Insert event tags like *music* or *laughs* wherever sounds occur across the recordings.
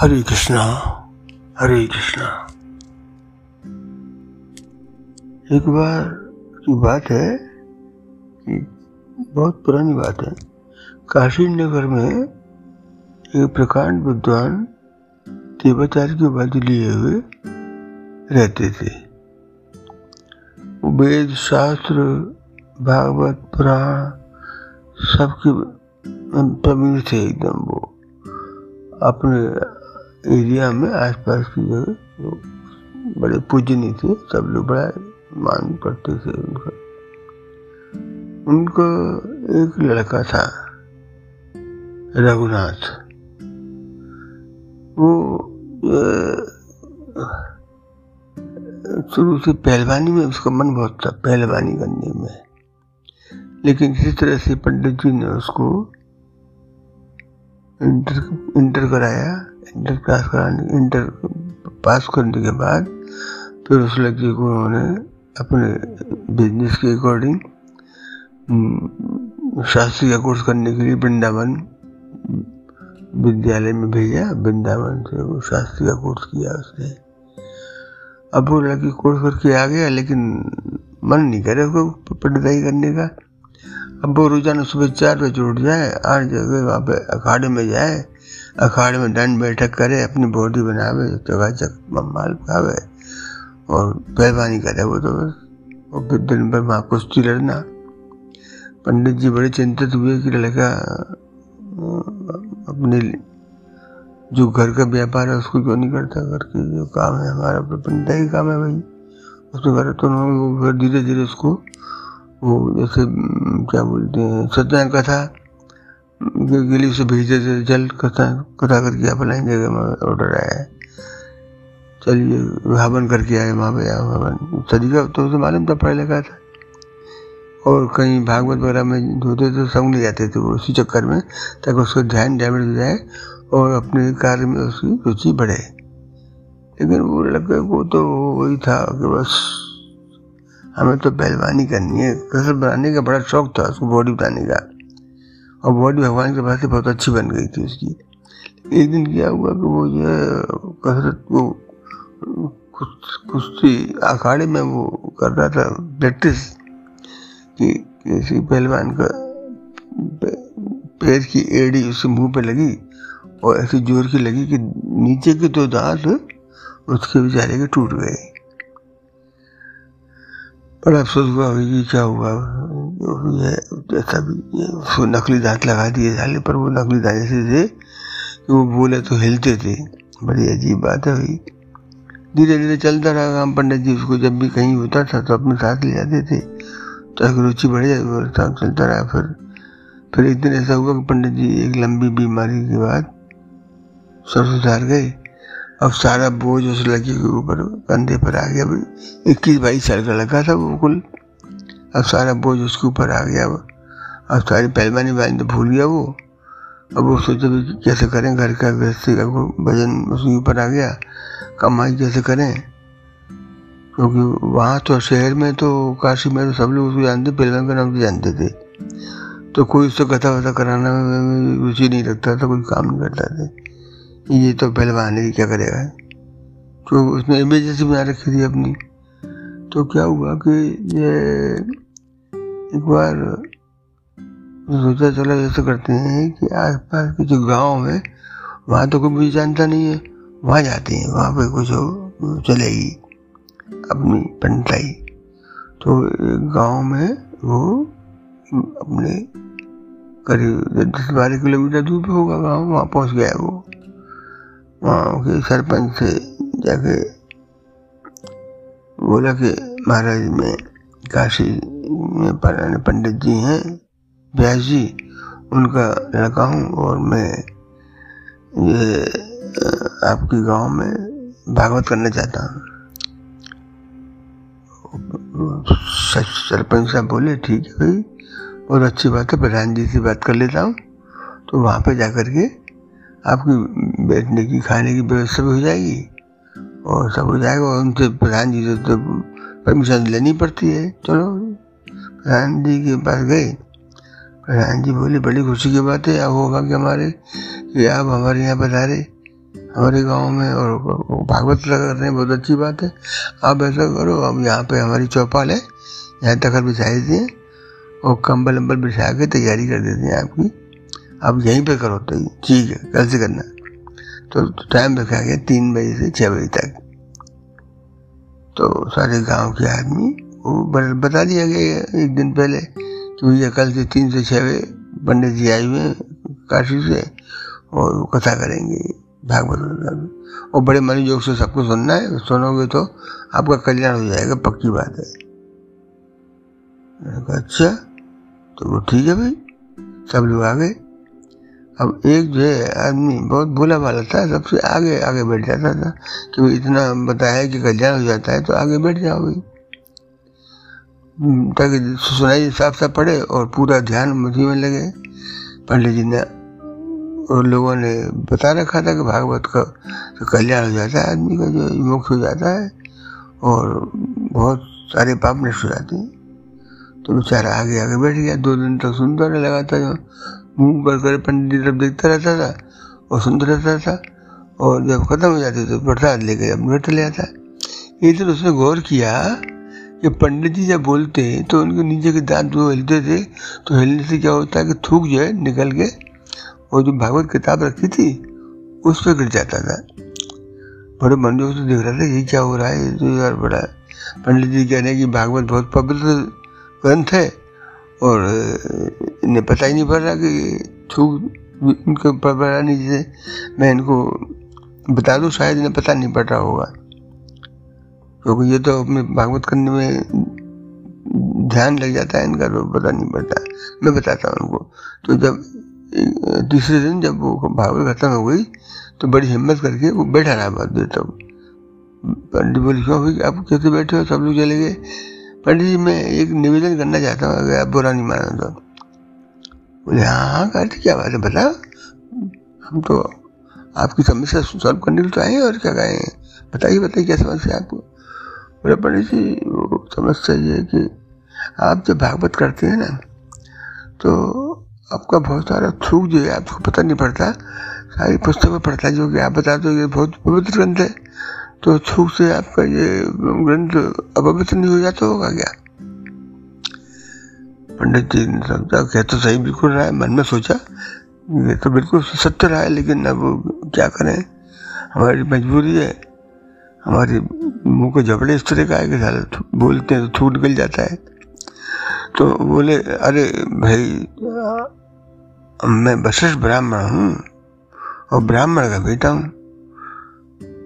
हरे कृष्णा हरे कृष्णा। एक बार की बात है कि बहुत पुरानी बात है। काशी नगर में एक प्रकांड विद्वान देवाचार्य की उपाधि लिए हुए रहते थे। वेद शास्त्र, भागवत, पुराण सबके प्रवीण थे एकदम वो। अपने एरिया में, आसपास की जगह बड़े पूजनीय थे, सब लोग बड़ा मान करते थे उनका। उनको एक लड़का था, रघुनाथ। वो शुरू से पहलवानी में, उसका मन बहुत था, पहलवानी करने में। लेकिन किसी तरह से पंडित जी ने उसको इंटर इंटर कराया इंटर पास कराने इंटर पास करने के बाद फिर उस लड़के को उन्होंने अपने बिज़नेस के अकॉर्डिंग हम्म, शास्त्री का कोर्स करने के लिए वृंदावन विद्यालय में भेजा। वृंदावन से वो शास्त्री का कोर्स किया उसने। अब वो लड़की कोर्स करके आ गया लेकिन मन नहीं करे उसको पढ़ाई करने का। अब वो रोज़ाना सुबह चार बजे उठ जाए आठ जगह वहाँ पे अखाड़े में जाए अखाड़े में दंड बैठक करे, अपनी बॉडी बनावे चकाचक माल खावे और पहलवानी करे, वो तो और फिर दिन भर वहाँ कुश्ती लड़ना। पंडित जी बड़े चिंतित हुए कि लड़का अपने जो घर का व्यापार है, उसको क्यों नहीं करता? घर के जो काम है, हमारा पंडित ही काम है भाई। उसमें करे तो उन्होंने फिर धीरे धीरे उसको, वो जैसे, क्या बोलते हैं सत्यनारायण कथा गिली से भेज देते जल कथा कथा करके आप लाइन जगह में ऑर्डर आया है। चलिए हवन करके आए वहाँ पे हवन तरीका तो उसे मालूम था पढ़ा लिखा था। और कहीं भागवत वगैरह में धोते तो संग ले जाते थे वो उसी चक्कर में, ताकि उसका ध्यान डैमेज हो जाए और अपने कार्य में उसकी रुचि बढ़े। लेकिन वो लड़के को तो वही था कि बस हमें तो पहलवानी करनी है। कसरत बनाने का बड़ा शौक था, उसको बॉडी बनाने का। और बॉडी भगवान के पास बहुत अच्छी बन गई थी उसकी। एक दिन क्या हुआ कि वो ये कसरत वो कुश्ती अखाड़े में वो कर रहा था प्रैक्टिस कि किसी पहलवान का पैर की एड़ी उसके मुँह पे लगी और ऐसी ज़ोर की लगी कि नीचे के दो दांत उसके बेचारे के टूट गए। बड़ा अफसोस हुआ कि क्या हुआ, जो भी है जैसा भी उसको नकली दांत लगा दिए साले, पर वो नकली दांत ऐसे थे कि वो बोले तो हिलते थे। बड़ी अजीब बात है भाई। धीरे धीरे चलता रहा काम पंडित जी, उसको जब भी कहीं होता था तो अपने साथ ले जाते थे। ताकि रुचि बढ़ जाए वो काम चलता रहा। फिर फिर एक दिन ऐसा हुआ कि पंडित जी एक लंबी बीमारी के बाद सरसों धार गए। अब सारा बोझ उस लड़की के ऊपर, कंधे पर आ गया। भाई इक्कीस बाईस साल का लगा था वो कुल। अब सारा बोझ उसके ऊपर आ गया। अब सारी पहलवानी वाली तो भूल गया वो। अब वो सोचे भी कैसे करें, घर का गृहस्थी का वज़न उसके ऊपर आ गया। कमाई कैसे करें? क्योंकि वहाँ तो शहर में तो काशी में तो सब लोग उसको जानते, पहलवान का नाम तो जानते थे। तो कोई उससे कथा वथा कराना में रुचि नहीं रखता था, कोई काम नहीं करता था। ये तो पहलवान है क्या करेगा? तो उसने इमेज ऐसी बना रखी थी अपनी। तो क्या हुआ कि ये एक बार सोचा, चला जैसे करते हैं कि आसपास के जो गाँव है, वहाँ तो कोई भी जानता नहीं है। वहाँ जाते हैं, वहाँ पे कुछ चलेगी अपनी पंटाई तो गाँव में वो अपने करीब दस बारह किलोमीटर दूर पे होगा गाँव, वहाँ पहुँच गया वो। वहाँ के सरपंच से जाके बोला कि महाराज में काशी में पढ़ाने पंडित जी हैं, व्यास जी, उनका लड़का हूँ और मैं ये आपके गाँव में भागवत करना चाहता हूँ। सरपंच साहब बोले, ठीक है भाई और अच्छी बात है, प्रधान जी से बात कर लेता हूँ तो वहाँ पे जाकर के आपकी बैठने की खाने की व्यवस्था भी हो जाएगी? और सब हो जाएगा, और उनसे प्रधान जी से तो परमिशन लेनी पड़ती है। चलो, प्रधान जी के पास गए। प्रधान जी बोले, बड़ी खुशी की बात है, अब होगा कि हमारे? कि आप हमारे यहाँ रहे। हमारे गाँव में और भागवत लगा कर रहे हैं, बहुत अच्छी बात है। आप ऐसा करो, अब यहाँ पे हमारी चौपाल है, यहाँ तक बिछाई दिए और कंबल अम्बल बिछा के तैयारी कर देते हैं आपकी। आप यहीं पे करो तो ठीक है, कल से करना। तो टाइम रखा गया तीन बजे से छः बजे तक। तो सारे गाँव के आदमी, वो बता दिया गया एक दिन पहले कि भैया कल से तीन से छः बजे पंडित जी आए हुए काशी से और वो कथा करेंगे, भागवत और बड़े मन योग से सबको सुनना है, सुनोगे तो आपका कल्याण हो जाएगा, पक्की बात है। अच्छा तो वो ठीक है भाई, सब लोग आ गए। अब एक जो है आदमी बहुत भोला भाला था सबसे आगे आगे बैठ जाता था। कि इतना बताया कि कल्याण हो जाता है तो आगे बैठ जाओ भाई। हम्म, ताकि सुनाई साफ़ साफ़ पड़े और पूरा ध्यान मुझी में लगे। पंडित जी ने और लोगों ने बता रखा था कि भागवत का तो कल्याण हो जाता है आदमी का जो मोक्ष हो जाता है और बहुत सारे पाप नष्ट हो जाते हैं। तो बेचारा आगे आगे बैठ गया। दो दिन तक सुनता रहा लगा था जो मुँह पर कर पंडित जी तरफ़ देखता रहता था और सुनता रहता था और जब खत्म हो जाती तो प्रसाद लेकर अपने घर चले आता। एक दिन उसने गौर किया कि पंडित जी जब बोलते तो उनके नीचे के दांत जो हिलते थे तो हिलने से क्या होता है कि थूक जो है निकल के और जो भागवत किताब रखी थी, उस पर गिर जाता था। बड़े मंदिर से देख रहा था, ये क्या हो रहा है? ये तो यार बड़ा, पंडित जी कह रहे हैं कि भागवत बहुत पवित्र ग्रंथ है। और इन्हें पता ही नहीं पड़ रहा कि थूक उनके पड़ा नहीं जैसे मैं इनको बता दूँ, शायद इन्हें पता नहीं पड़ रहा होगा। क्योंकि ये तो अपने भागवत करने में ध्यान लग जाता है इनका तो पता नहीं पड़ता। मैं बताता हूँ उनको। तो जब तीसरे दिन जब वो भागवत खत्म हो गई तो बड़ी हिम्मत करके वो बैठा रहा बहुत देर तक पंडित बोले, क्यों भाई, आप कैसे बैठे हो? सब लोग चले गए। पंडित जी, मैं एक निवेदन करना चाहता हूँ, अगर आप बुरा नहीं माना तो। बोले हाँ कहते क्या बात है, बता। हम तो आपकी समस्या सॉल्व करने के तो आए और क्या कहें। बताइए बताइए, क्या समस्या है आपको? बोले, पंडित जी, वो समस्या ये है कि आप जब भागवत करते हैं ना तो आपका बहुत सारा थूक जो है, आपको पता नहीं पड़ता। सारी पुस्तक पढ़ता जो कि आप बताते हो ये बहुत पवित्र ग्रंथ है। तो छूक से आपका ये ग्रंथ अपवित्र नहीं हो जाता होगा क्या? पंडित जी ने समझा कह तो सही बिल्कुल रहा है। मन में सोचा, ये तो बिल्कुल सत्य रहा है, लेकिन अब क्या करें? हमारी मजबूरी है। हमारी मुँह को जबड़े इस तरह का है कि बोलते हैं तो थूक निकल जाता है। तो बोले, अरे भाई, मैं वशिष्ठ ब्राह्मण हूँ और ब्राह्मण का बेटा हूँ।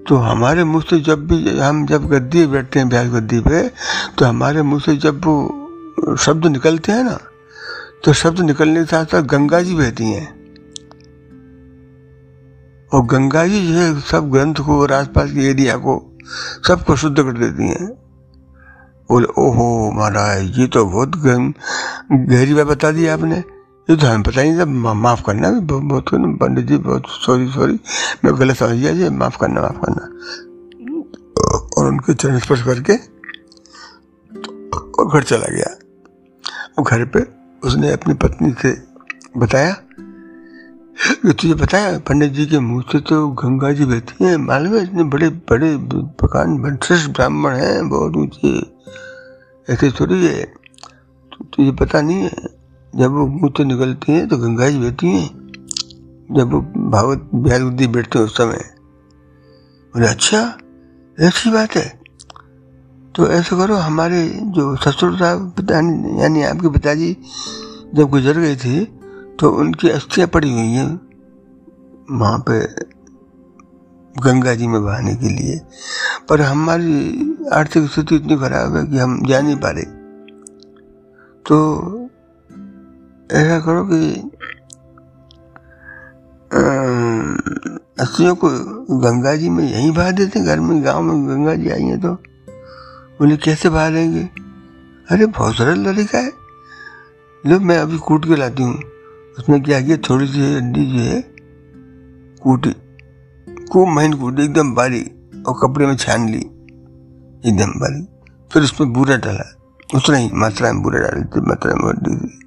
तो हमारे मुँह से जब भी हम जब गद्दी बैठते हैं ब्याज गद्दी पे तो हमारे मुँह से जब वो शब्द निकलते हैं ना तो शब्द निकलने के साथ साथ गंगा जी बहती हैं। और गंगा जी जो है, सब ग्रंथ को और आसपास के एरिया को सबको शुद्ध कर देती हैं। बोले, ओहो महाराज, ये तो बहुत गहरी बात बता दी आपने। ये तो हमें पता नहीं था माफ़ करना बहुत पंडित जी, बहुत सॉरी सॉरी मैं गलत समझ गया, जी, माफ़ करना माफ़ करना। और उनके चरण स्पर्श करके, और घर चला गया। और घर पे उसने अपनी पत्नी से बताया कि तुझे बताया पंडित जी के मुँह से तो गंगा जी बहती हैं, मालूम है, इतने बड़े बड़े, प्रकांड, वंशज ब्राह्मण हैं, बहुत ऊँचे। ऐसे थोड़ी है तुझे पता नहीं है जब वो मुँह से निकलती हैं तो गंगा जी बहती हैं। जब वो भागवत बिहार बुद्धि बैठते हैं उस समय, बोले अच्छा ऐसी बात है। तो ऐसा करो, हमारे जो ससुर साहब यानी आपके पिताजी जब गुजर गए थे तो उनकी अस्थियाँ पड़ी हुई हैं वहाँ पे गंगा जी में बहाने के लिए। पर हमारी आर्थिक स्थिति इतनी खराब है कि हम जा नहीं पा रहे। तो ऐसा करो कि अस्थियों को गंगा जी में यहीं बहा देते घर में गाँव में गंगा जी आई है तो बोले कैसे बहा देंगे? अरे, बहुत सरल तरीका है। लो, मैं अभी कूट के लाती हूँ। उसमें क्या किया? थोड़ी सी अंडी जो है, कूटी, खूब महीन कूटी, एकदम बारीक और कपड़े में छान ली, एकदम बारीक फिर उसमें बूरा डाला। उतना ही, मात्रा में बूरा डाल दी मात्रा में दी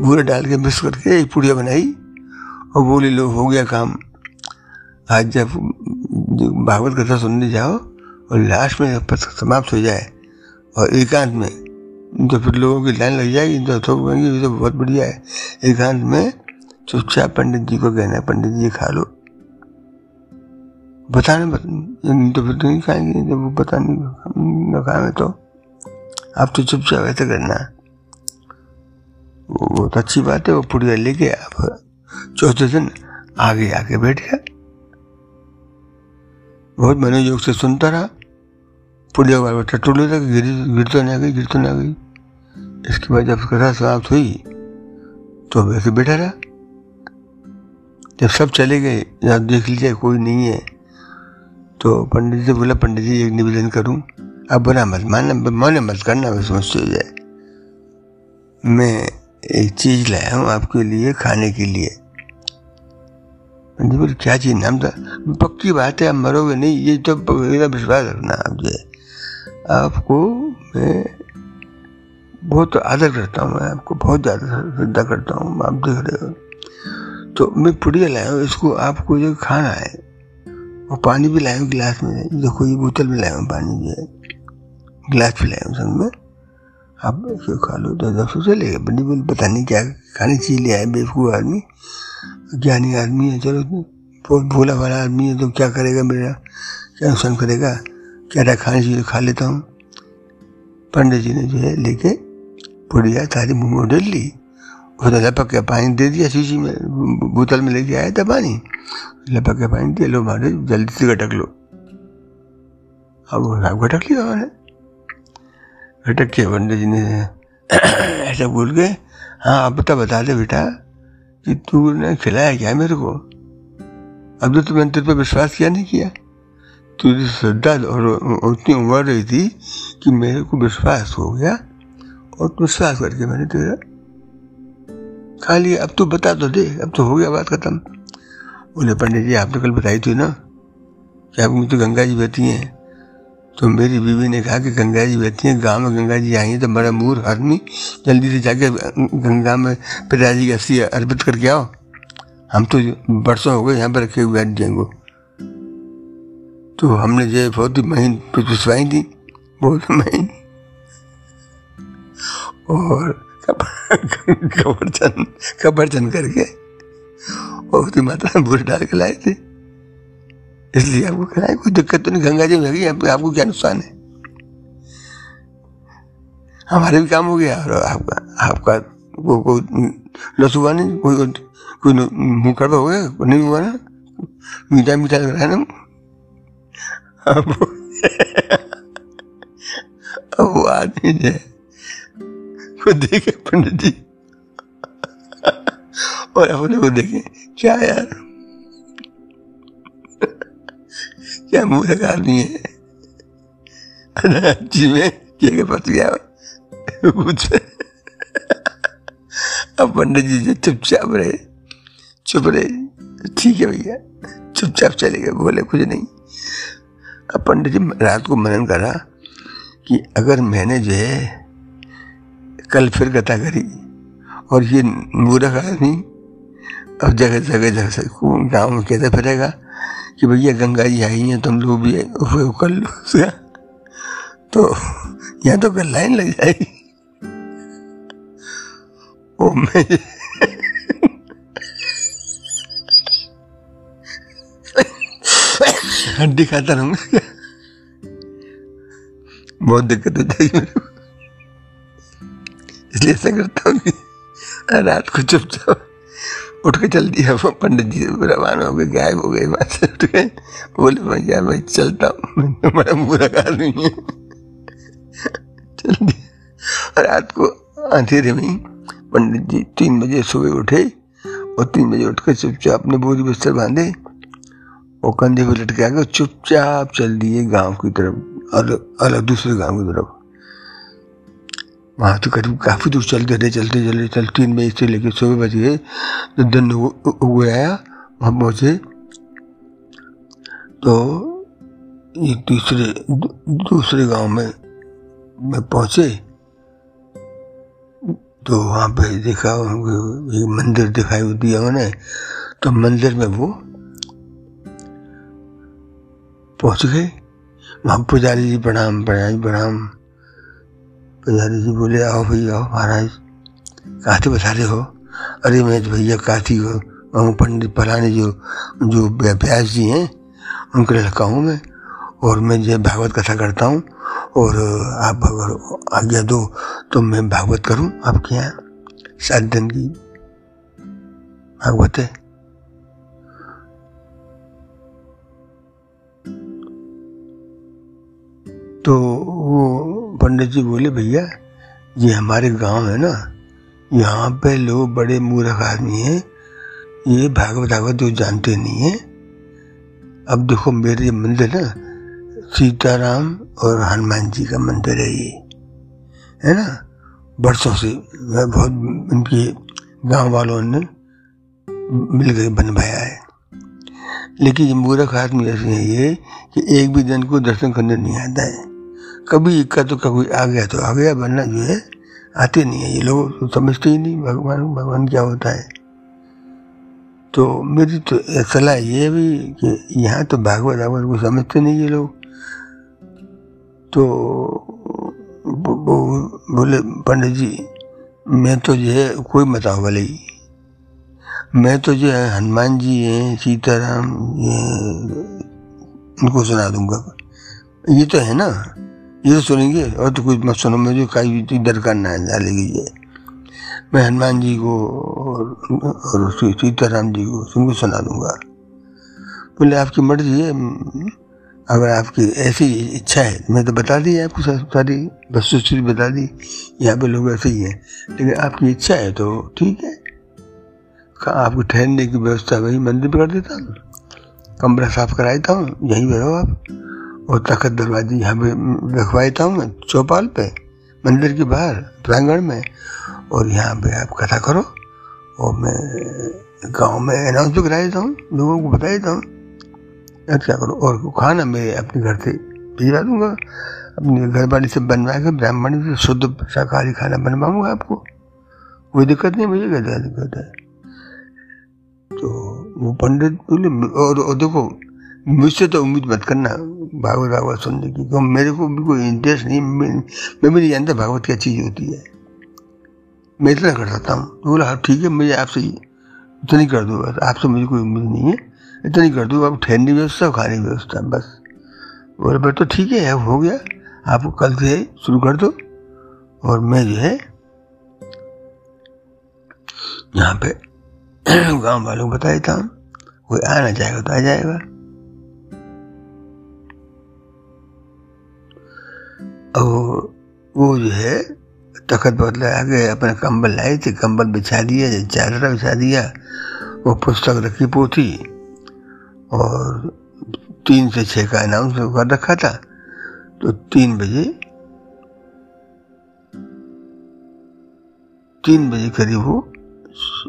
भूरे डाल के मिक्स करके एक पुड़िया बनाई और बोली लो हो गया काम। आज जब भागवत कथा सुनने जाओ और लास्ट में समाप्त हो जाए और एकांत में तो फिर लोगों की लाइन लग जाएगी तो थोक ये तो बहुत बढ़िया है। एकांत में चुपचाप पंडित जी को कहना है पंडित जी खा लो। बताने बत, तो फिर तो नहीं खाएँगे जब वो बताने न खाए तो आप तो चुपचाप ऐसे करना बहुत अच्छी बात है, वो पुड़िया लेके आप चौथे दिन आगे आके बैठ गया। बहुत मनोयोग से सुनता रहा। पुड़िया बार बार टूट लेता गिर गिर तो नहीं गई गिर तो नहीं गई। इसके बाद जब कथा समाप्त हुई तो वैसे बैठा रहा। जब सब चले गए, यहाँ देख लीजिए, कोई नहीं है। तो पंडित जी बोला, पंडित जी, एक निवेदन करूँ अब बुरा मत मानना माने मत करना बस मुझसे हो जाए। मैं एक चीज़ लाया हूँ आपके लिए खाने के लिए। पंडित बोले, क्या चीज़? नाम था पक्की बात है, आप मरोगे नहीं, ये तो विश्वास रखना आप जो आपको मैं बहुत आदर करता हूँ, मैं आपको बहुत ज़्यादा श्रद्धा करता हूँ, आप देख रहे हो। तो मैं पुड़िया लाया हूँ, इसको आपको जो खाना है और पानी भी लाया हूँ, गिलास में। देखो, ये बोतल में लाया हूँ पानी जो है गिलास भी लाया हूँ संग में। आप खा लो तो दस सौ चलेगा बंडी बोल, पता नहीं क्या खाने चीज़ ले आए, बेवकूफ़ आदमी। ज्ञानी आदमी है, चलो, बहुत भोला वाला आदमी है तो क्या करेगा मेरा? क्या नुकसान करेगा? क्या खाने चीज़ खा लेता हूँ? पंडित जी ने जो है लेके पुड़िया तारी मुँह में डाल ली। उसने लपक के पानी दे दिया, शीशी में, बोतल में लेके आया था पानी। लपक के पानी दिया, लो, मारे, जल्दी से गटक लो। अब गटक लिया मैंने गटक के पंडित जी ने। ऐसा बोल के हाँ अब बता बता दे बेटा, कि तूने खिलाया क्या मेरे को? अब तो मैंने तेरे पर विश्वास किया नहीं किया? तुझे श्रद्धा और उतनी उम्र रही थी कि मेरे को विश्वास हो गया, और विश्वास करके मैंने तेरा खा लिया। अब तू बता तो दे, अब तो हो गया बात खत्म। बोले, पंडित जी, आपने कल बताई थी ना कि आप तो गंगा जी बहती हैं। तो मेरी बीवी ने कहा कि गंगा जी बहती हैं, गाँव में गंगा जी आई हैं तो बड़ा मूर आदमी, जल्दी से जाके, गंगा में पिताजी की अस्थि अर्पित करके आओ। हम तो बरसों हो गए, यहाँ पर रखे हुए बैठ जाएँगे तो हमने जो बहुत ही महीन पिछवाई थी बहुत महीन। और कबरचन कबरचन करके और उसकी माता ने बूढ़े डाल के लाए थे। इसलिए आपको खिलाए कोई दिक्कत तो नहीं, गंगा जी में गई आपको क्या नुकसान है? हमारे भी काम हो गया, और आपका आपका वो कोई लसुआ नहीं? कोई कोई मुँह कड़वा हो गया? नहीं हुआ ना? मीठा मीठा लग रहा है ना? अब वो आदमी है वो देखे पंडित जी। और अपने को देखे। क्या यार? क्या मुँह लगा आदमी है जी में क्या फंस गया मुझसे अब पंडित जी जो चुपचाप रहे, चुप रहे। ठीक है भैया, चुपचाप चले गए, बोले कुछ नहीं। अब पंडित जी रात को मनन करा कि अगर मैंने जो है कल फिर कथा करी, और ये मूर्ख आदमी अब जगह जगह जगह गाँव में कहते फिरेगा कि भैया गंगा जी आई हैं तुम लोग भी कर लो तो यहाँ तो कल लाइन लग जाएगी। ओ मैं हड्डी खाता रहूँगा। बहुत दिक्कत हो जाएगी मेरे को। इसलिए ऐसा करता हूँ रात को चुपचाप उठ के चल दिया वो, पंडित जी रवाना हो गए, गायब हो गए वहाँ से उठ गए। बोले, भैया, मैं चलता हूँ बड़ा बुरा आदमी है। चल दिया रात को अंधेरे में पंडित जी तीन बजे सुबह उठे और तीन बजे उठ कर चुपचाप अपने बोरी बिस्तर बांधे और कंधे पे लटके आगे चुपचाप चल दिए गाँव की तरफ़ अलग अलग दूसरे गाँव की तरफ़। वहाँ तो करीब काफ़ी दूर चलते रहे चलते चलते चल तीन बजे से लेकर सुबह बज गए तो दिन आया, वहाँ पहुँचे। तो एक तीसरे, दूसरे गाँव में में पहुँचे। तो वहाँ पे देखा एक मंदिर दिखाई दिया उन्हें तो मंदिर में वो पहुँच गए। वहाँ पुजारी जी प्रणाम प्रणाम प्रणाम। पुजारी जी बोले, आओ भैया आओ महाराज कहाँ बता रहे हो? अरे, मैं तो भैया काशी हो पंडित फलाने जो जो व्यास जी हैं, उनके लड़का हूँ मैं, और मैं जो भागवत कथा करता हूँ, और आप अगर आज्ञा दो तो मैं भागवत करूँ आपके यहाँ, सात दिन की भागवत है। तो वो पंडित जी बोले, भैया, ये हमारे गाँव है ना, यहाँ पे लोग बड़े मूर्ख आदमी हैं। ये भागवत भागवत जो जानते नहीं हैं। अब देखो, मेरे ये मंदिर ना, सीताराम और हनुमान जी का मंदिर है ये, है ना? बरसों से बहुत उनके गाँव वालों ने मिलकर बनवाया है। लेकिन ये मूर्ख आदमी ऐसे है ये कि एक भी दिन को दर्शन करने नहीं आता है। कभी इक्का तो कभी आ गया तो आ गया वरना जो है, आते नहीं है ये लोग तो समझते ही नहीं, भगवान भगवान क्या होता है। तो मेरी तो सलाह ये भी कि यहाँ तो भागवत भागवत को समझते नहीं ये लोग। तो बोले, पंडित जी, मैं तो जो है कोई बताओ भले ही मैं तो जो है हनुमान जी हैं, सीताराम, ये, उनको सुना दूँगा। ये तो है ना? ये तो सुनेंगे? और तो कुछ मत सुनो मुझे कहीं इधर करना है डालेगी ये मैं हनुमान जी को और, और सीताराम जी को सुनको सुना दूँगा। बोले आपकी मर्ज़ी है अगर आपकी ऐसी इच्छा है मैं तो बता दी आपको सारी बस वस्तु बता दी यहाँ पे लोग ऐसे ही हैं। लेकिन आपकी इच्छा है तो ठीक है। आपको ठहरने की व्यवस्था वही मंदिर पर कर देता हूँ। कमरा साफ़ करा देता हूँ यहीं रहो आप। और तखत दरवाजे यहाँ पे रखवा देता हूँ मैं चौपाल पे, मंदिर के बाहर, प्रांगण में। और यहाँ पे आप कथा करो, और मैं गाँव में अनाउंस भी करा देता हूँ लोगों को बता देता हूँ क्या करो, और खाना मैं अपने घर से भिजवा दूँगा। अपने घर वाली से बनवा के ब्राह्मण से शुद्ध शाकाहारी खाना बनवाऊँगा आपको। कोई दिक्कत नहीं, मुझे क्या दिक्कत है? तो वो पंडित बोले और देखो मुझसे तो उम्मीद मत करना भागवत भागवत सुनने की क्यों मेरे को भी कोई इंटरेस्ट नहीं। मैं, भी नहीं जानता भागवत क्या चीज़ होती है। मैं इतना कर सकता हूँ। तो बोला हाँ ठीक है मुझे आपसे इतना ही कर दो बस। आपसे मुझे कोई उम्मीद नहीं है। इतना ही कर दो आप ठहरने की व्यवस्था और खाने की व्यवस्था बस। बोले भाई तो ठीक है हो गया। आप कल से शुरू कर दो। और मैं जो है यहाँ पे *clears throat* गाँव वालों को बता देता हूँ कोई आना चाहेगा तो आ जाएगा। और वो जो है, तखत बदला आगे अपना कंबल लाई थी, कंबल बिछा दिया चादर बिछा दिया, वो पुस्तक रखी पोथी और तीन से छः का अनाउंस कर रखा था तो तीन बजे तीन बजे करीब वो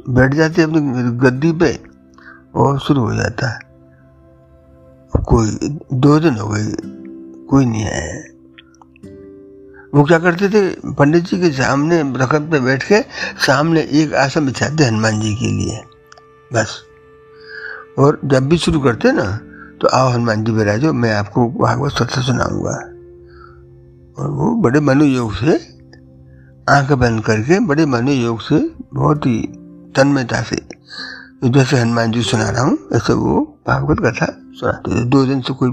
बैठ जाते अपनी गद्दी पे, और शुरू हो जाता है। कोई दो दिन हो गए, कोई नहीं आया वो क्या करते थे? पंडित जी के सामने रखत पे बैठ के सामने एक आसन बिछाते हनुमान जी के लिए। बस। और जब भी शुरू करते ना तो आओ हनुमान जी विराजो मैं आपको भागवत सत्य सुनाऊँगा। और वो बड़े मनोयोग से आँख बंद करके, बड़े मनोयोग से बहुत ही तन्मयता से जैसे हनुमान जी सुना रहा हूँ, ऐसे वो भागवत कथा सुनाते थे। दो दिन से कोई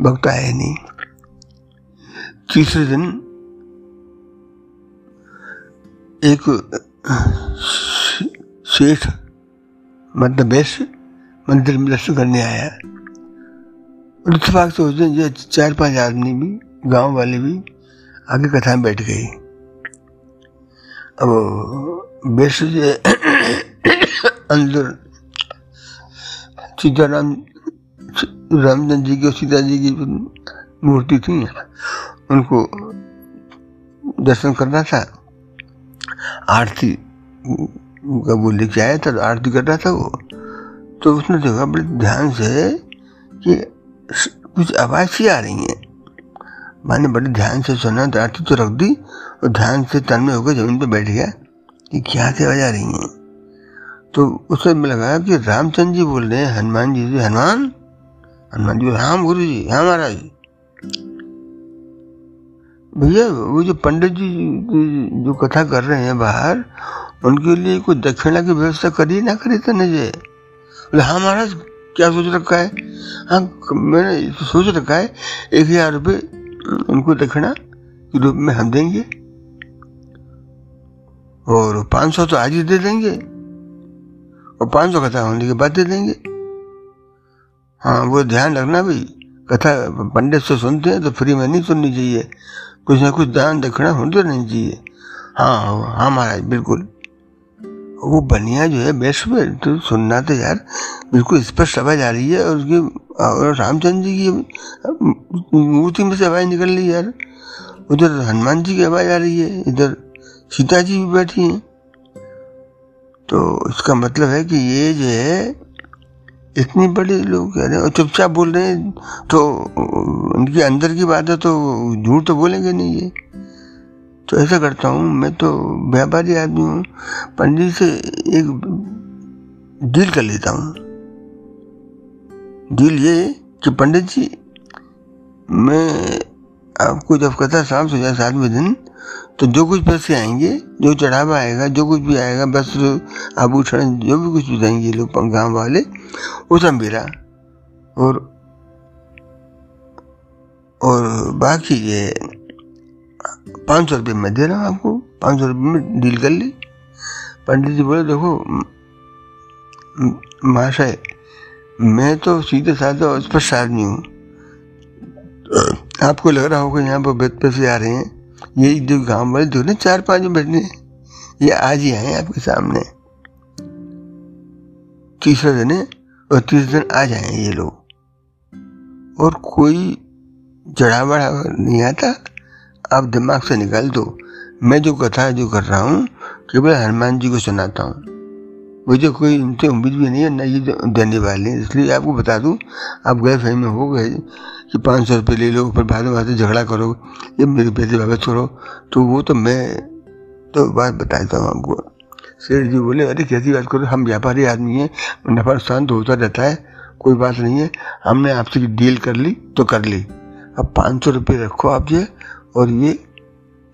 भक्त आया नहीं। तीसरे दिन एक सेठ मतलब वैश्य मंदिर में दर्शन करने आया इतफाक से उस दिन ये चार पाँच आदमी भी, गाँव वाले भी आगे कथा में बैठ गए। अब वैश्य जो अंदर सीताराम, रामचंद्र जी की और सीता जी की मूर्ति थी। उनको दर्शन करना था। आरती का वो लेके आया था, आरती कर रहा था वो। तो उसने देखा बड़े ध्यान से कि कुछ आवाज़ सी आ रही है। मैंने बड़े ध्यान से सुना तो आरती तो रख दी और ध्यान से तन में होकर ज़मीन पर बैठ गया कि क्या से आवाज़ आ रही है। तो उसे लगा कि रामचंद्र जी बोल रहे हैं, हनुमान जी से, हनुमान? हनुमान जी हाँ गुरु जी हाँ महाराज। भैया, वो जो पंडित जी की जो कथा कर रहे हैं बाहर, उनके लिए कोई दक्षिणा की व्यवस्था करी ना करी तो नहीं बोले हाँ महाराज, क्या सोच रखा है? हाँ मैंने सोच रखा है, एक हज़ार रुपये उनको दक्षिणा के रूप में हम देंगे। और पाँच सौ तो आज ही दे देंगे। और पाँच सौ कथा होने के बाद दे देंगे। हाँ वो ध्यान रखना भाई कथा पंडित से सुनते हैं तो फ्री में नहीं सुननी चाहिए। कुछ ना कुछ दान दक्षिणा होने तो नहीं चाहिए। हाँ हाँ महाराज, बिल्कुल। वो बनिया जो है बेस्ट में तो सुनना तो यार, बिल्कुल स्पष्ट आवाज़ आ रही है और उसकी, और रामचंद्र जी की मूर्ति में से आवाज़ निकल रही है यार। उधर हनुमान जी की आवाज़ आ रही है, इधर सीता जी भी बैठी हैं। तो इसका मतलब है कि ये जो है इतनी बड़ी लोग कह रहे हैं चुपचाप बोल रहे हैं तो उनके अंदर की बात है तो झूठ तो बोलेंगे नहीं ये। तो ऐसा करता हूँ, मैं तो व्यापारी आदमी हूँ, पंडित से एक डील कर लेता हूँ। डील ये कि पंडित जी, मैं आपको जब कथा शाम हो जाए सातवें दिन तो जो कुछ पैसे आएँगे, जो चढ़ावा आएगा, जो कुछ भी आएगा, बस आभूषण, जो भी कुछ भी देंगे लोग गाँव वाले, वो सब मेरा। और और बाकी ये पाँच सौ रुपये मैं दे रहा हूँ आपको, पाँच सौ रुपये में डील कर ली। पंडित जी बोले, देखो महाशय, मैं तो सीधे साधे और स्पष्ट आदमी हूँ। आपको लग रहा होगा यहाँ पर बेद पैसे आ रहे हैं। ये जो गाँव वाले जो ना, चार पाँच बैठने ये आज ही आए आपके सामने। तीसरा दिन है और तीसरे दिन आ जाए ये लोग। और कोई चढ़ा बढ़ा नहीं आता, आप दिमाग से निकाल दो। मैं जो कथा जो कर रहा हूँ, केवल हनुमान जी को सुनाता हूँ। मुझे कोई इनसे उम्मीद भी नहीं है, न ये देने वाले इसलिए आपको बता दूँ, आप गए फहमी हो गए कि पाँच सौ रुपये ले लो बाद में बाद झगड़ा करो, ये मेरे पैसे वापस करो। तो वो तो मैं तो बात बताता हूँ आपको। शेर जी बोले, अरे, कैसी बात करो, हम व्यापारी आदमी हैं, नफा नुकसान तो होता रहता है, कोई बात नहीं है। हमने आपसे डील कर ली तो कर ली। अब पाँच सौ रुपये रखो आप ये और ये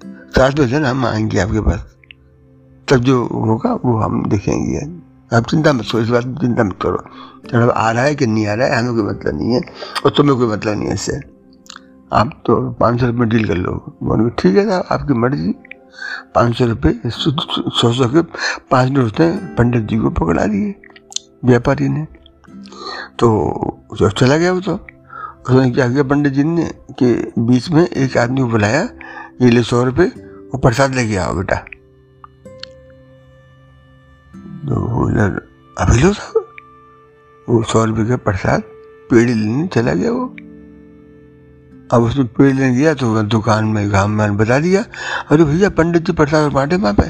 सात बजे हम आएँगे आपके पास। तब जो होगा, वो हम देखेंगे। आप चिंता मत करो, इस बात चिंता मत करो। चलो आ रहा है कि नहीं आ रहा है, हमें कोई मतलब नहीं है, और तुम्हें कोई मतलब नहीं है इससे। आप तो पाँच सौ रुपये डील कर लो। बोले ठीक है साहब, आपकी मर्ज़ी। पाँच सौ रुपये, सौ सौ के पाँच उसने पंडित जी को पकड़ा दिए व्यापारी ने। तो जो चला गया वो तो। उसने क्या किया, पंडित जी ने कि बीच में एक आदमी को बुलाया, ये ले सौ रुपये, वो प्रसाद लेके आओ बेटा। तो अभी लो साहब वो सौ रुपये का प्रसाद पेड़ लेने चला गया वो। अब उसने पेड़ लेने गया तो दुकान में गाँव में बता दिया। अरे भैया, पंडित जी प्रसाद बांटे वहाँ पे।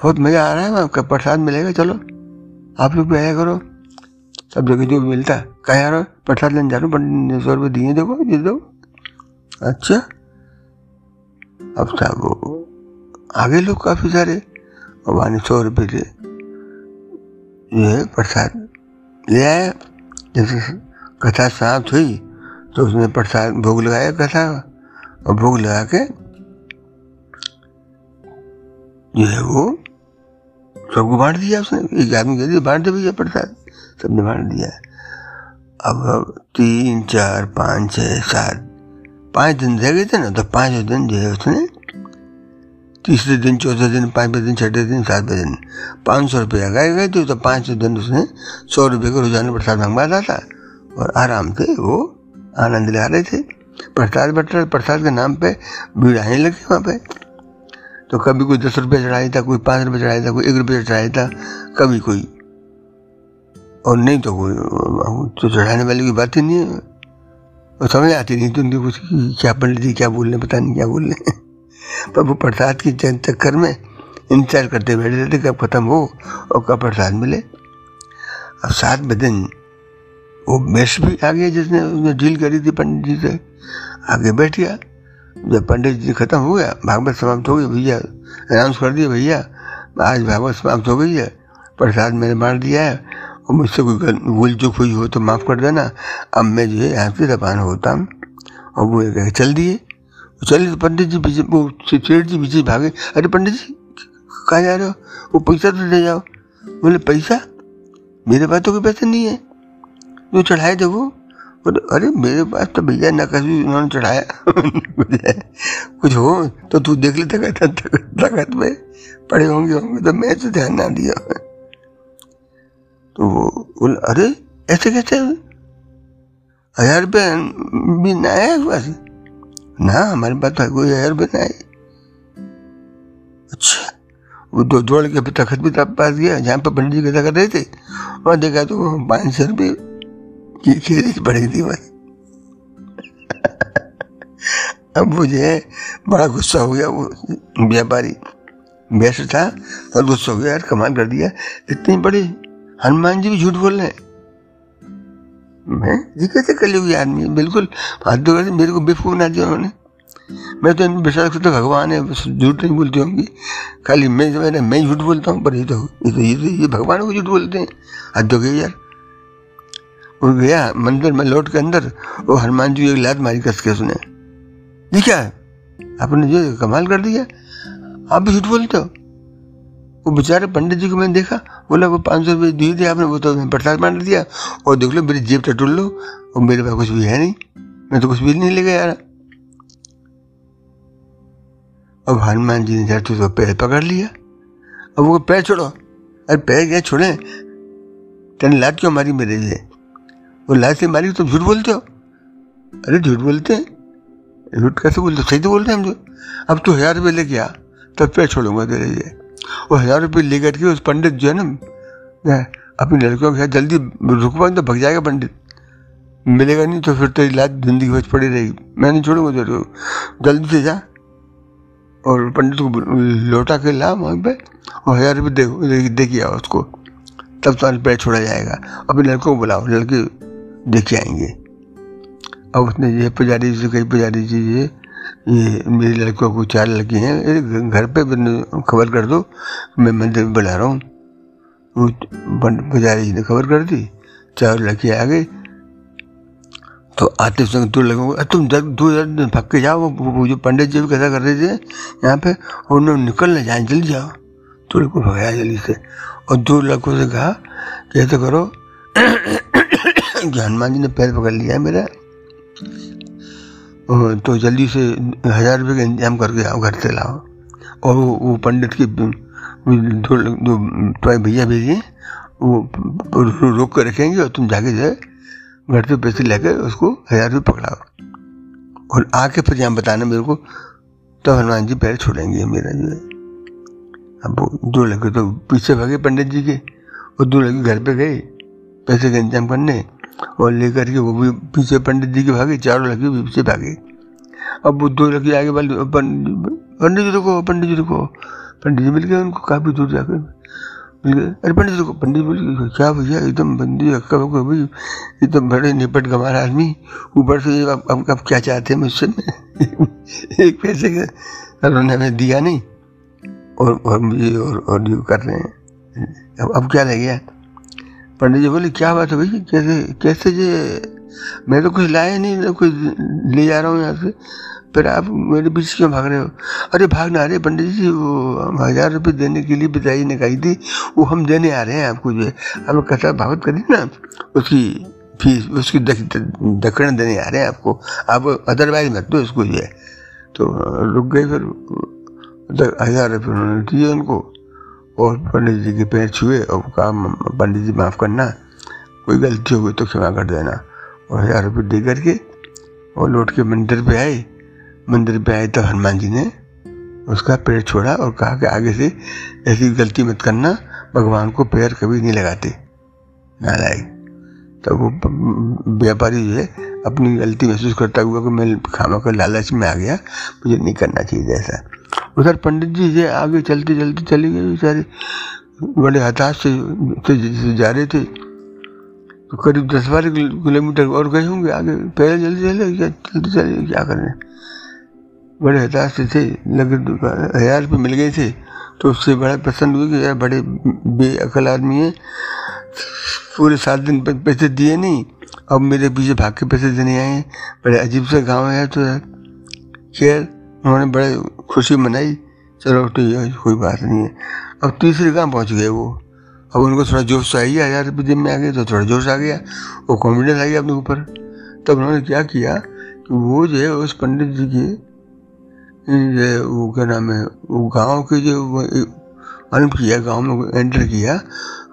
बहुत मज़ा आ रहा है वहाँ का प्रसाद मिलेगा, चलो। आप लोग भी आया करो। सब जगह जो भी मिलता है। कहा यार प्रसाद लेने जा रहा हूँ? पंडित ने सौ रुपये दिए देखो, ये दो अच्छा। अब साहब वो आगे लोग काफ़ी सारे वहाँ सौ रुपये के जो है प्रसाद ले आया जैसे कथा समाप्त हुई तो उसने प्रसाद भोग लगाया कथा और भोग लगा के जो है वो सबको बांट दिया उसने। एक आदमी कह दिया बांट दे भैया प्रसाद। सबने बांट दिया। अब अब तीन, चार, पाँच, छः, सात, पाँच दिन रह गए थे ना तो पाँचों दिन जो है उसने तीसरे दिन, चौथे दिन, पाँचवें दिन, छठे दिन, सातवें दिन। पाँच सौ रुपये लगाए गए थे तो पाँच सौ दिन उसने सौ रुपये का रोज़ाना प्रसाद मंगवाता था और आराम से वो आनंद ले आ रहे थे। प्रसाद बट प्रसाद के नाम पे भीड़ आने लगी वहाँ पे। तो कभी कोई दस रुपये चढ़ाया था, कोई पाँच रुपये चढ़ाया था, कोई एक रुपये चढ़ाया था, कभी कोई। और नहीं तो कोई तो चढ़ाने वाले की बात ही नहीं है। और समझ आती नहीं तो उनकी कुछ क्या पंडित जी क्या बोल रहे पता नहीं क्या बोल रहे पर वो प्रसाद की जन चक्कर में इंतज़ार करते बैठे रहते कब खत्म हो और कब प्रसाद मिले। अब सात दिन, वो बेस भी आ गया जिसने उसने डील करी थी पंडित जी से। आगे बैठ गया। जब पंडित जी खत्म हो गया, भागवत समाप्त हो गई भैया अनाउंस कर दिया, भैया, आज भागवत समाप्त हो गई है, प्रसाद मैंने बांट दिया है, और मुझसे कोई भूल चूक हुई हो तो माफ़ कर देना। अब मैं जो है यहाँ से रवाना होता हूँ, और वो चल दिए। वो चले तो पंडित जी पीछे वो सेठ जी पीछे भागे। अरे पंडित जी, कहाँ जा रहे हो? वो पैसा तो ले जाओ। बोले, पैसा? मेरे पास तो कोई पैसा नहीं है। जो चढ़ाए थे वो। बोले, अरे मेरे पास तो भैया नकली उन्होंने चढ़ाया। *laughs* कुछ हो तो तू देख ले तकत में। पड़े होंगे होंगे तो मैं तो ध्यान ना दिया। तो वो बोले, अरे, ऐसे कैसे हज़ार रुपये भी ना आया पास ना, हमारे पास तो कोई हज़ार रुपये ना है अच्छा वो दो दौड़ के तखत भी तब पास गया जहाँ पर पंडित जी कथा कर रहे थे। वहाँ देखा तो पाँच सौ रुपये की खेती पड़ी थी बस *laughs* अब है बड़ा गुस्सा हो गया, वो व्यापारी। व्यस्त था, और गुस्सा हो गया, यार कमाल कर दिया। इतनी बड़ी हनुमान जी भी झूठ बोल रहे हैं। मैं ये कैसे कलयुगी आदमी बिल्कुल। हाथ दो करके मेरे को बेवकूफ़ बना दिया उन्होंने। मैं तो विश्वास तो भगवान है झूठ नहीं बोलती होंगी। खाली मैं मैंने मैं झूठ बोलता हूँ पर ये तो ये तो ये, तो, ये भगवान को झूठ बोलते हैं। हद धो गए यार। वो गया मंदिर में लौट के अंदर वो हनुमान जी एक लात मारी कस के सुने ये क्या? है आपने जो कमाल कर दिया। आप भी झूठ बोलते हो। वो बेचारे पंडित जी को मैंने देखा, बोला, वो पाँच सौ रुपये दिए थे आपने, वो तो प्रसाद बांट दिया। और देख लो, मेरी जेब टटोल लो, और मेरे पास कुछ भी है नहीं। मैं तो कुछ भी नहीं ले गया अब हनुमान जी ने झट तो पैर पकड़ लिया। अब वो पैर छोड़ो। अरे पैर क्या छोड़े? तेने लात क्यों मारी मेरे लिए? वो लात से मारी तुम झूठ बोलते हो? अरे झूठ बोलते हैं। झूठ कैसे बोलते सही तो बोलते हैं हम जो। अब तू हज़ार रुपये लेके आ, तब पैर छोड़ूँगा तेरे लिए। वो हज़ार रुपये लेकर के उस पंडित जो है ना अपनी लड़कियों के साथ जल्दी रुक पाऊँ तो भग जाएगा पंडित। मिलेगा नहीं तो फिर तेरी लात ज़िंदगी बच पड़ी रहेगी। मैं नहीं छोड़ूँगा तेरे को। जल्दी से जा। और पंडित को लौटा के ला वहाँ पे और हज़ार रुपये दे आओ उसको। तब तुम्हारे पैर छोड़ा जाएगा। अपने लड़कों को बुलाओ, लड़के देखे आएँगे। अब उसने ये पुजारी जी कही, पुजारी जी, ये ये मेरी लड़कियों को चार लड़की हैं घर पे खबर कर दो मैं मंदिर में बुला रहा हूँ। पुजारी जी ने खबर कर दी चार लड़की आ गई। तो आते समय दो लोगों को तुम जब दो भाग के जाओ वो, जो पंडित जी भी कैसा कर रहे थे यहाँ पे उन्होंने निकलने जाए जल्दी जाओ। तो लोग को भगाया जल्दी से। और दो लड़कों से कहा कि ऐसा करो हनुमान जी ने पैर पकड़ लिया मेरा तो जल्दी से हज़ार रुपये का इंतज़ाम करके आओ घर से लाओ। और वो, वो पंडित की दो दो भैया भेजिए वो रोक कर रखेंगे और तुम जाके जो है घर से पैसे लेकर उसको हज़ार रुपये पकड़ाओ। और आके फिर यहाँ बताना मेरे को तो हनुमान जी पैर छोड़ेंगे मेरा जो है। अब वो दो लड़के तो पीछे भागे पंडित जी के और दो लड़के घर पे गए पैसे का इंतज़ाम करने। और लेकर के वो भी पीछे पंडित जी के भागे चारों लड़के भी पीछे भागे। अब वो दो लड़के आगे वाले पंडित जी रुको पंडित जी रुको। पंडित जी मिल गए उनको काफ़ी दूर जाकर मिल गए। अरे पंडित जी रुको पंडित बोल के, क्या भैया एकदम बंदी अक्का बक्का एकदम बड़े निपट गंवार आदमी। ऊपर से अब अब क्या चाहते हैं मुझसे? *laughs* एक पैसे का उन्होंने हमें दिया नहीं। और और मुझे और और ये कर रहे हैं। अब अब क्या रह गया? पंडित जी बोले, क्या बात है भाई कैसे कैसे जे, मैं तो कुछ लाया नहीं, मैं कुछ ले जा रहा हूँ यहाँ से। फिर आप मेरे पीछे क्यों भाग रहे हो? अरे भाग ना रहे पंडित जी, वो हम हज़ार रुपये देने के लिए बिताई ने कही थी, वो हम देने आ रहे हैं आपको जो है। आप कथा भागवत करी ना, उसकी फ़ीस, उसकी दक्षिण देने आ रहे हैं आपको। आप अदरवाइज़ मत दो उसको जो है। तो रुक गए फिर हज़ार रुपये उन्होंने दिए उनको। और पंडित जी के पैर छुए और कहा पंडित जी माफ़ करना, कोई गलती हो गई तो क्षमा कर देना। और हज़ार रुपये दे करके और लौट के मंदिर पे आए। मंदिर पे आए तो हनुमान जी ने उसका पैर छोड़ा और कहा कि आगे से ऐसी गलती मत करना, भगवान को पैर कभी नहीं लगाते। नालायक तो वो व्यापारी जो है, अपनी गलती महसूस करता हुआ कि मैं खामा का लालच में आ गया, मुझे नहीं करना चाहिए ऐसा। उधर पंडित जी है आगे चलते चलते चले गए बेचारे। बड़े हताश से, से, से जा रहे थे। तो करीब दस बारह किलोमीटर और गए होंगे आगे। पैदल जल्दी चले क्या चलते चले क्या कर? रहे बड़े हताश से थे लगे हज़ार रुपये मिल गए थे। तो उससे बड़ा पसंद हुए कि यार बड़े बेअकल आदमी है। पूरे सात दिन पैसे दिए नहीं। अब मेरे पीछे भाग के पैसे देने आए बड़े अजीब से गाँव है तो खैर उन्होंने बड़े खुशी मनाई, चलो ठीक है, कोई बात नहीं है। अब तीसरे गाँव पहुँच गए वो? अब उनको थोड़ा जोश गया हज़ार रुपये जिम में आ गए तो थोड़ा जोश आ गया, वो कॉन्फिडेंस आ गया अपने ऊपर। तब उन्होंने क्या किया कि वो जो है, उस पंडित जी के जो वो क्या नाम है, वो गाँव के जो मालूम किया, गाँव में एंटर किया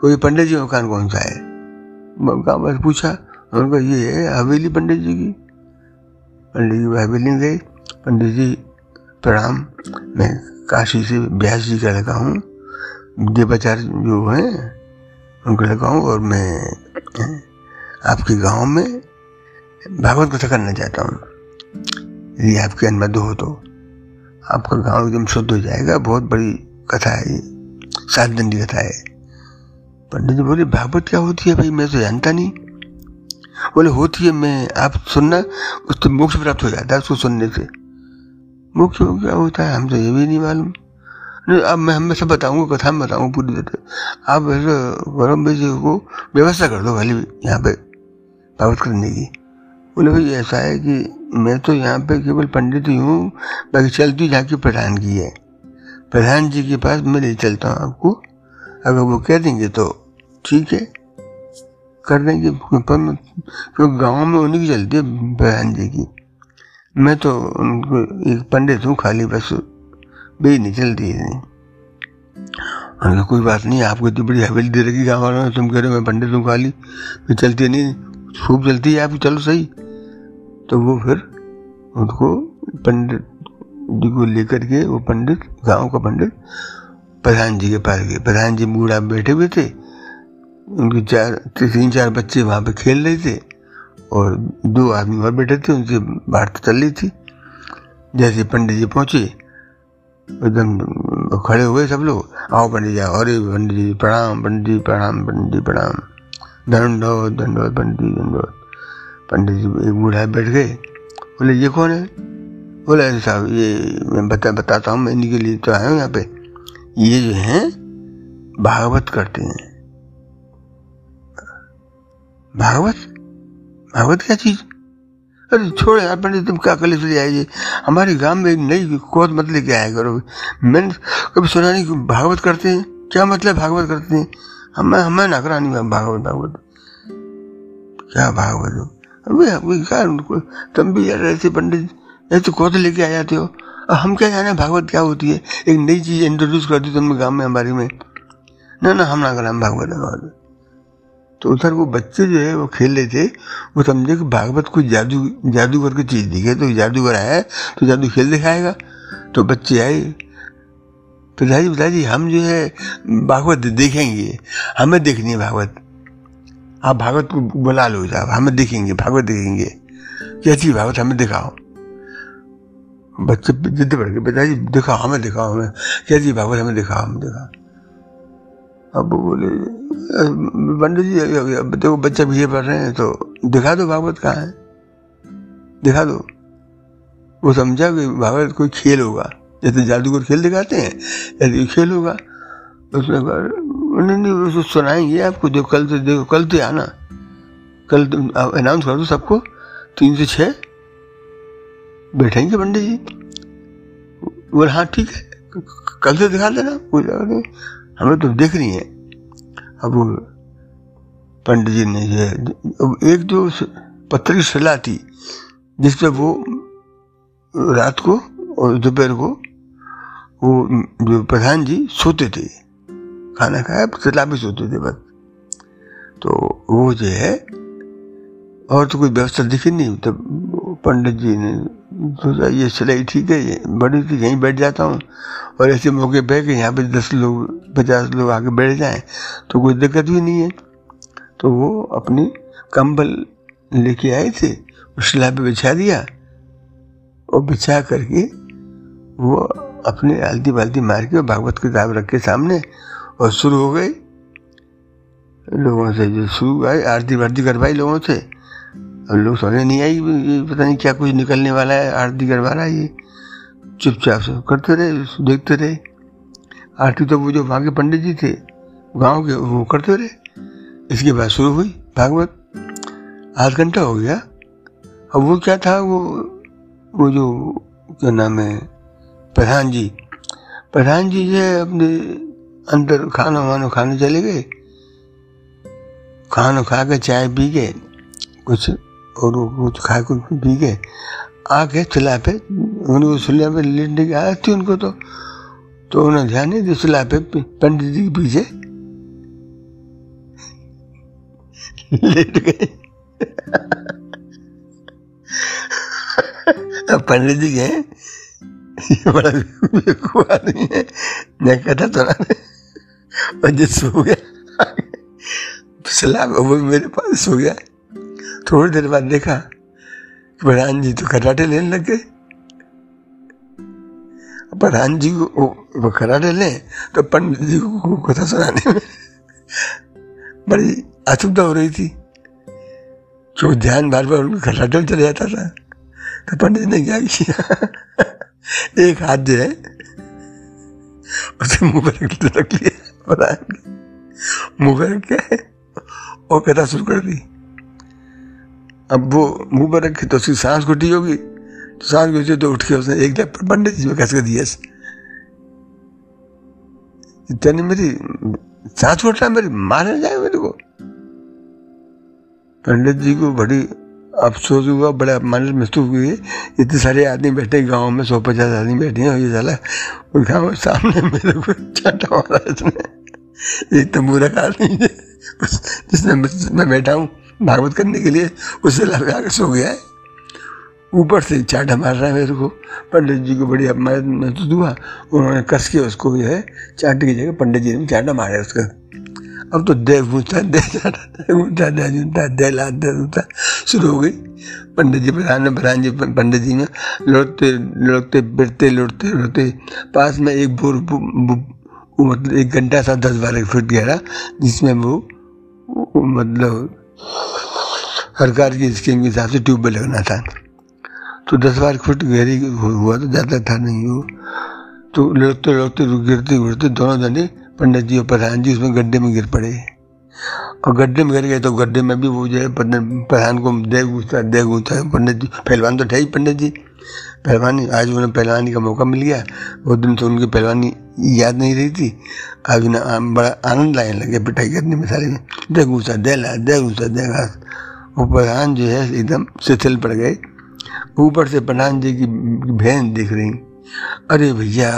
तो ये पंडित जी मकान कौन सा है? गाँव में पूछा उन्होंने कहा ये है, हवेली पंडित जी की। पंडित जी हवेली गए, पंडित जी प्रणाम। मैं काशी से ब्यास जी का लगा हूँ। देवाचार्य जो हैं, उनको लगा हूँ और मैं आपके गाँव में भागवत कथा करना चाहता हूँ। यदि आपकी अनुमति हो तो आपका गाँव एकदम शुद्ध हो जाएगा। बहुत बड़ी कथा है ये। सात दिन की कथा है। पंडित जी बोले, भागवत क्या होती है भाई? मैं तो जानता नहीं। बोले, होती है, मैं, आप सुनना, उससे मोक्ष प्राप्त हो जाता है उसको सुनने से। मोक्ष क्या होता है, हम तो ये भी नहीं मालूम। नहीं, अब मैं हमेशा बताऊँगा, कथा में बताऊँगा पूरी तरह आप ऐसे भाई जी को व्यवस्था कर दो खाली यहाँ पे भागवत करने की। बोले, भाई, ऐसा है कि मैं तो यहाँ पे केवल पंडित ही हूँ, बाकी चलती जाके प्रधान की है। प्रधान जी के पास मैं ले चलता हूँ आपको। अगर वो कह देंगे तो ठीक है। कर देंगे क्योंकि गाँव में उन्हीं की चलती है प्रधान जी की। मैं तो उनको एक पंडित हूँ, खाली बस बे नहीं चलती है। उनका कोई बात नहीं, आपको इतनी बड़ी हवेली दे रखी, गाँव वालों ने तुम कह रहे हो, मैं पंडित हूँ, खाली। फिर चलती नहीं, खूब चलती है आपकी, चलो सही। तो वो फिर उनको पंडित जी को लेकर के, वो पंडित, गाँव का पंडित, प्रधान जी के पास गए। प्रधान जी बूढ़ा बैठे हुए थे। उनके चार, तीन, चार बच्चे वहाँ पे खेल रहे थे। और दो आदमी और बैठे थे, उनसे बात चल रही थी। जैसे पंडित जी पहुँचे, एकदम खड़े हुए सब लोग। आओ पंडित जी अरे पंडित जी, प्रणाम, पंडित जी, प्रणाम, पंडित जी, प्रणाम। दंडो दंडो पंडित जी दंडो पंडित जी एक बूढ़ा बैठ गए। बोले, ये कौन है? बोले साहब, ये मैं बता, बताता हूँ, मैं इन्हीं के लिए तो आया हूँ यहाँ पे। ये जो हैं, भागवत करते हैं। भागवत? भागवत क्या चीज़? अरे छोड़ो यार पंडित तुम क्या कले चले आइए हमारे गाँव में नई कोत मत लेके आया करो। मैंने कभी सुना नहीं भागवत करते हैं? क्या मतलब भागवत करते हैं? हमें हमें ना करा नहीं भागवत भागवत। क्या भागवत अभी क्या उनको तुम भी यार ऐसे पंडित, ऐसे कौन लेके आ जाते हो। हम क्या जाने भागवत क्या होती है? एक नई चीज़ इंट्रोड्यूस कर दी तुमने गाँव में, हमारे में। ना ना, हम ना करा भागवत भागवत। तो उधर वो बच्चे जो है, वो खेल रहे थे, वो समझे कि भागवत कोई जादू, जादूगर की चीज़ दिखे तो जादूगर आया तो जादू खेल दिखाएगा। तो बच्चे आए। पिताजी पिताजी हम जो है, भागवत देखेंगे। हमें देखनी है भागवत। आप भागवत को बुला लो साहब हमें देखेंगे, भागवत देखेंगे। कैसी भागवत, हमें दिखाओ। बच्चे जिद्द पड़ गए पिताजी दिखाओ, हमें दिखाओ, हमें। कैसी भागवत, हमें दिखाओ हमें दिखाओ। अब बोले पंडित जी देखो, बच्चा भी ये पढ़ रहे हैं तो दिखा दो भागवत कहाँ है। दिखा दो। वो समझा कि भागवत कोई खेल होगा। जैसे जादूगर खेल दिखाते हैं, ऐसे खेल होगा। उसमें नहीं नहीं उसको सुनाएँगे आपको जो कल से, देखो, कल तो आना। कल अनाउंस कर दो सबको, तीन से छः बैठेंगे पंडित जी। बोले हाँ ठीक है। कल से दिखा देना नहीं हमें तो देख रही है। अब पंडित जी ने जो एक जो पत्थर की सलाह थी जिस पर वो रात को और दोपहर को वो जो प्रधान जी सोते थे, खाना खाया, सलाह भी सोते थे बस। तो वो जो है, और तो कोई व्यवस्था दिखी नहीं, तब पंडित जी ने सोचा, ये सिलाई ठीक है बड़ी थी, यहीं बैठ जाता हूँ। और ऐसे मौके पे कि यहाँ पे दस लोग, पचास लोग आके बैठ जाएँ तो कोई दिक्कत भी नहीं है। तो वो अपनी कंबल लेके आए थे, उस सिलाई पे बिछा दिया और बिछा करके वो अपने आलती बाल्टी मार के भागवत किताब रख के सामने और शुरू हो गई। लोगों से जो शुरू आई आरती वारती करवाई लोगों से। अब लोग समझ नहीं आई पता नहीं क्या कुछ निकलने वाला है, आरती करवा रहा है ये। चुपचाप से करते रहे, देखते रहे। आरती तो वो जो वहाँ के पंडित जी थे, गाँव के, वो करते रहे। इसके बाद शुरू हुई भागवत। आध घंटा हो गया। अब वो क्या था, वो वो जो, क्या नाम है, प्रधान जी। प्रधान जी जो अपने अंदर खाना वाना खाने चले गए। खाना खा के चाय पी के कुछ, और कुछ खा कुछ पी के आके चला पे उनको सुलह पे लेटने की आदत थी उनको तो। तो उन्हें ध्यान नहीं दिया सुलह पे पंडित जी के पीछे। लेट गए। पंडित जी गए। बड़ा आदमी है। मैं कहता तो ना, और सो गया सलाह वो मेरे पास सो गया। थोड़ी देर बाद देखा प्रधान जी तो कराटे लेने लग गए। प्रधान जी को वो कराटे ले तो पंडित जी को कथा सुनाने में बड़ी असुविधा हो रही थी। जो ध्यान बार बार उनको कराटे में चले जाता था तो पंडित ने क्या किया? *laughs* एक हाथ जो है, उसे मुँह पर रख लिया प्रधान मुँह पर रख के और कथा शुरू कर दी। अब वो मुँह पर रखे तो उसकी सांस घुटी होगी। तो सांस घुटी तो उठ के उसने एक जब पंडित जी में कस कर दिया। इतनी मेरी सांस घुट रहा मेरी मारने जाए मेरे को। पंडित जी को बड़ी अफसोस हुआ, बड़े अपमान महसूस हुई इतने सारे आदमी बैठे गाँव में सौ पचास आदमी बैठे हैं ये साला उनका सामने मेरे को चाटा मारा इसने एक तो मूर्ख आदमी जिसने मैं बैठा हूँ। भागवत करने के लिए उससे के सो गया है। ऊपर से चाटा मार रहा है मेरे को। पंडित जी को बड़ी अपमान महसूस हुआ। उन्होंने कस के उसको जो है, चाट की जगह पंडित जी ने चाटा मारा उसका। अब तो दे पूछता दे चाटा दे पूछता दे जूता दे ला दे शुरू हो गई। पंडित जी प्रधान में प्रधान जी पंडित जी में लौटते लौटते बिरते, लौटते लौटते। पास में एक बोर मतलब एक घंटा सा दस बारह फीट गहरा, जिसमें वो मतलब सरकार की स्कीम के हिसाब से ट्यूबवेल लगना था तो दस बार फुट गहरी हुआ तो ज़्यादा था नहीं वो। तो लड़ते लड़ते गिरते गिरते दोनों जने पंडित जी और प्रधान जी उसमें गड्ढे में गिर पड़े। और गड्ढे में गिर गए तो गड्ढे में भी वो जो है प्रधान को दे गुस्सा दे गुस्सा पंडित जी, पहलवान तो थे ही पंडित जी। पहलवानी, आज उन्हें पहलवानी का मौका मिल गया। बहुत दिन से उनकी पहलवानी याद नहीं रही थी? आज उन्हें बड़ा आनंद लाने लगे पिटाई करने में सारे दे घूसा दे ला दे घूसा दे घास वो प्रधान जो है, एकदम शिथिल पड़ गए। ऊपर से प्रधान जी की बहन दिख रही। अरे भैया,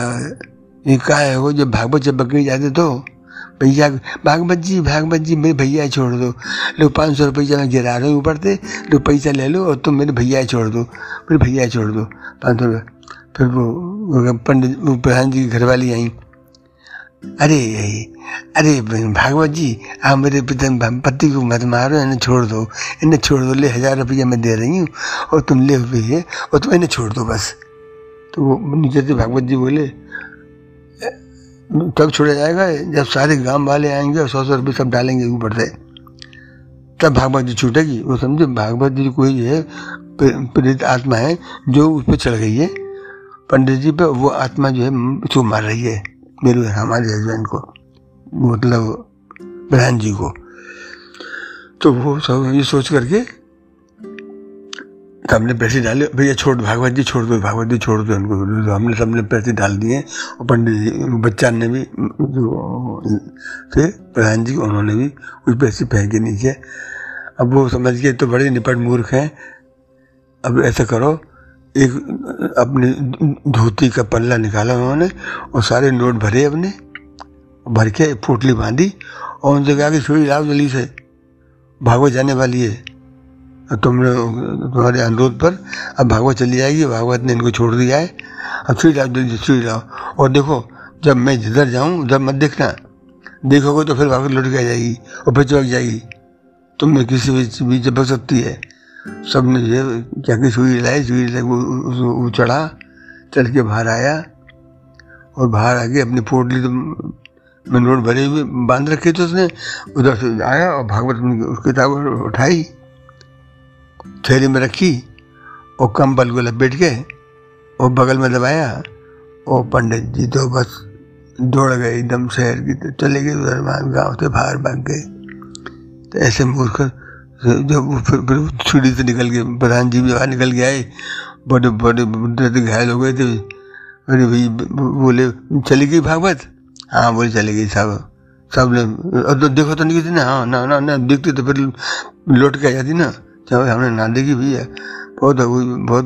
ये का है? वो जब भागवत जब बकरी जाते तो भैया, भागवत जी भागवत जी, मेरे भैया छोड़ दो। लो, पाँच सौ रुपया मैं गिरा रहा हूँ ऊपर से। लो, पैसा ले लो और तुम मेरे भैया छोड़ दो। मेरे भैया छोड़ दो। पाँच सौ रुपये। फिर वो पंडित प्रधान जी की घरवाली आई। अरे अरे भागवत जी, आप मेरे पिता पति को मत मारो, इन्हें छोड़ दो। इन्हें छोड़ दो, ले हज़ार रुपया मैं दे रही हूँ, और तुम ले हुए और तुम इन्हें छोड़ दो बस। तो वो नीचे से भागवत जी बोले तब छोड़ा जाएगा? जब सारे गाँव वाले आएँगे और सौ सौ रुपये सब डालेंगे ऊपर से। तब भागवत जी छूटेगी। वो समझे, भागवत जी कोई है प्रेरित आत्मा है, जो उस पर चढ़ गई है। पंडित जी पे वो आत्मा जो है उसको मार रही है, मेरे हमारे हस्बैंड को मतलब प्रधान जी को। तो वो सब ये सोच करके तो हमने पैसे डाले, भैया छोड़ भागवत जी छोड़ दो, भागवत जी छोड़ दो उनको। तो हमने सबने पैसे डाल दिए और पंडित जी, बच्चा ने भी, जो थे प्रधान जी उन्होंने भी कुछ पैसे फेंके नीचे। अब वो समझ गए तो बड़े निपट मूर्ख हैं। अब ऐसा करो एक, अपनी धोती का पल्ला निकाला उन्होंने और सारे नोट भरे अपने, भर के पोटली बांधी और उनसे कहा कि छुरी लाओ जल्दी से भागवत जाने वाली है। तुमने तुम्हारे अनुरोध पर अब भागवत चली जाएगी भागवत ने इनको छोड़ दिया है। अब छुरी लाओ जल्दी छुरी लाओ। और देखो, जब मैं जिधर जाऊँ, उधर मत देखना। देखोगे तो फिर भागवत लौट के जाएगी और फिर चौक जाएगी। तुम में किसी भी चपक सकती है। सबने जो क्या कि सुई लाई सुई वो चढ़ा, चढ़ के बाहर आया और बाहर आके अपनी पोटली तो में नोट भरे हुए बाँध रखे थे उसने। उधर से आया और भागवत किताब उठाई, थैली में रखी और कंबल को लपेट के और बगल में दबाया और पंडित जी तो बस दौड़ गए एकदम शहर की तो चले गए उधर गाँव से बाहर भाग गए। तो ऐसे मूर्ख जब फिर छुरी से निकल के प्रधान जी भी बाहर निकल के आए। बड़े बड़े बुढ़े घायल हो गए थे। अरे भाई, बोले, चली गई भागवत? हाँ बोले, चली गई साहब। सबने तो देखो तो नहीं ना। हाँ ना ना ना, देखते तो फिर लौट के आ जाती ना। चाहे हमने ना देखी भैया बहुत बहुत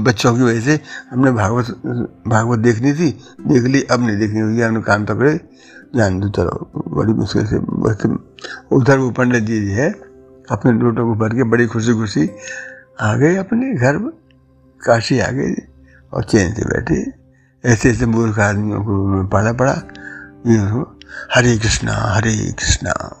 बच्चों की वजह से हमने भागवत भागवत देखनी थी। देख ली, अब नहीं देखनी हुई हमने कान पकड़े, जान दो, चलो, बड़ी मुश्किल से उधर वो पंडित जी है। अपने लोटों को भर के बड़ी खुशी खुशी आ गए अपने घर काशी आ गए और चैन से बैठे। ऐसे ऐसे मूर्ख आदमियों को पढ़ा पड़ा। हरे कृष्णा हरे कृष्णा।